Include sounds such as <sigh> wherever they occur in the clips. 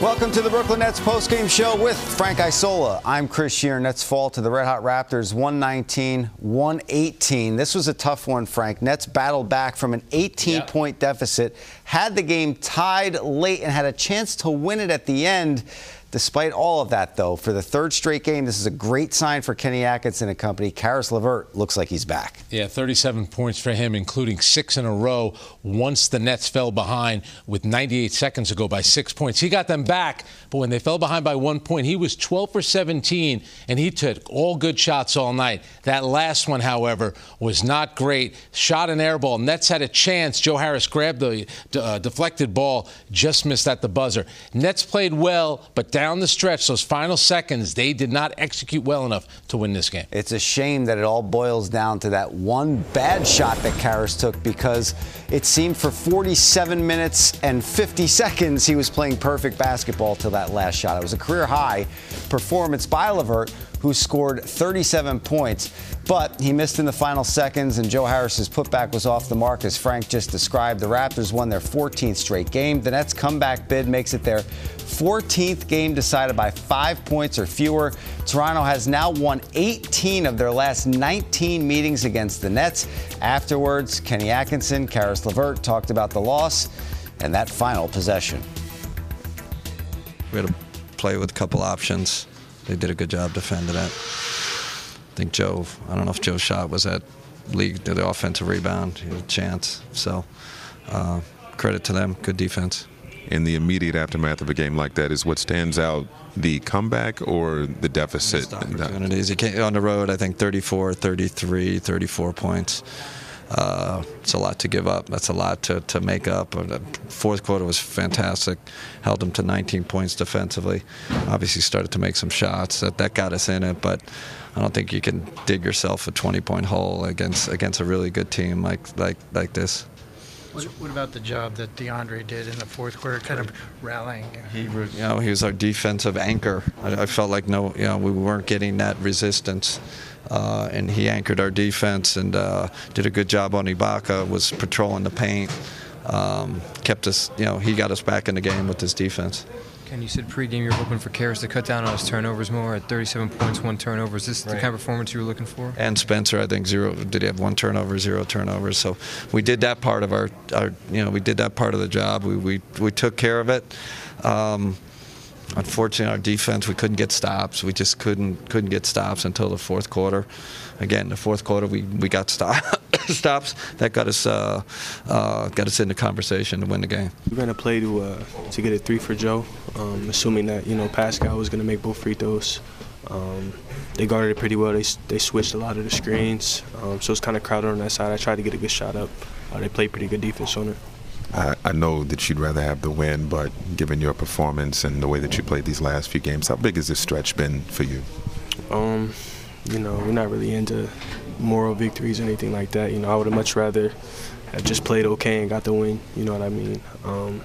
Welcome to the Brooklyn Nets postgame show with Frank Isola. I'm Chris Shearn. Nets fall to the Red Hot Raptors 119 118. This was a tough one, Frank. Nets battled back from an 18 yep. point deficit, had the game tied late, and had a chance to win it at the end. Despite all of that, though, for the third straight game, this is a great sign for Kenny Atkinson and company. Caris LeVert looks like he's back. Yeah, 37 points for him, including six in a row once the Nets fell behind with 98 seconds to go by six points. He got them back, but when they fell behind by one point, he was 12 for 17, and he took all good shots all night. That last one, however, was not great. Shot an air ball. Nets had a chance. Joe Harris grabbed the uh, deflected ball, just missed at the buzzer. Nets played well, but down the stretch, those final seconds, they did not execute well enough to win this game. It's a shame that it all boils down to that one bad shot that Caris took because it seemed for 47 minutes and 50 seconds he was playing perfect basketball till that last shot. It was a career high performance by LeVert who scored 37 points. But he missed in the final seconds, and Joe Harris's putback was off the mark, as Frank just described. The Raptors won their 14th straight game. The Nets' comeback bid makes it their 14th game decided by five points or fewer. Toronto has now won 18 of their last 19 meetings against the Nets. Afterwards, Kenny Atkinson, Caris LeVert talked about the loss and that final possession. We had to play with a couple options they did a good job defending it. I think Joe, I don't know if Joe's shot was at league, the offensive rebound, he had a chance. So uh, credit to them, good defense. In the immediate aftermath of a game like that, is what stands out the comeback or the deficit? Opportunities. He came on the road, I think 34, 33, 34 points. Uh, it's a lot to give up. That's a lot to, to make up. The fourth quarter was fantastic. Held them to 19 points defensively. Obviously started to make some shots. That, that got us in it, but I don't think you can dig yourself a 20-point hole against against a really good team like like like this. What, what, about the job that DeAndre did in the fourth quarter, kind of rallying? He, you know, he was our defensive anchor. I, I felt like no, you know, we weren't getting that resistance uh, and he anchored our defense and uh, did a good job on Ibaka. Was patrolling the paint, um, kept us. You know, he got us back in the game with his defense. Ken, you said pregame you're hoping for Caris to cut down on his turnovers more at 37 points, one turnover. Is this right. the kind of performance you were looking for? And Spencer, I think zero. Did he have one turnover, zero turnovers? So we did that part of our, our you know, we did that part of the job. We we, we took care of it. Um, Unfortunately, our defense we couldn't get stops. We just couldn't couldn't get stops until the fourth quarter. Again, the fourth quarter we, we got <laughs> stop, stops that got us uh, uh, got us in the conversation to win the game. We ran a play to uh, to get a three for Joe, um, assuming that you know Pascal was going to make both free throws. Um, they guarded it pretty well. They they switched a lot of the screens, um, so it's kind of crowded on that side. I tried to get a good shot up. Uh, they played pretty good defense on it. I, I, know that you'd rather have the win, but given your performance and the way that you played these last few games, how big has this stretch been for you? Um, you know, we're not really into moral victories or anything like that. You know, I would have much rather have just played okay and got the win. You know what I mean? Um,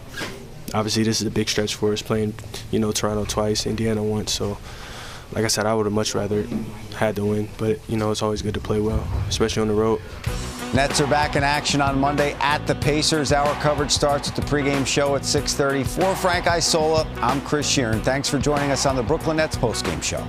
obviously, this is a big stretch for us playing, you know, Toronto twice, Indiana once. So, like I said, I would have much rather had the win. But you know, it's always good to play well, especially on the road. Nets are back in action on Monday at the Pacers. Our coverage starts with the pregame show at 6:30. For Frank Isola, I'm Chris Shearn. Thanks for joining us on the Brooklyn Nets postgame show.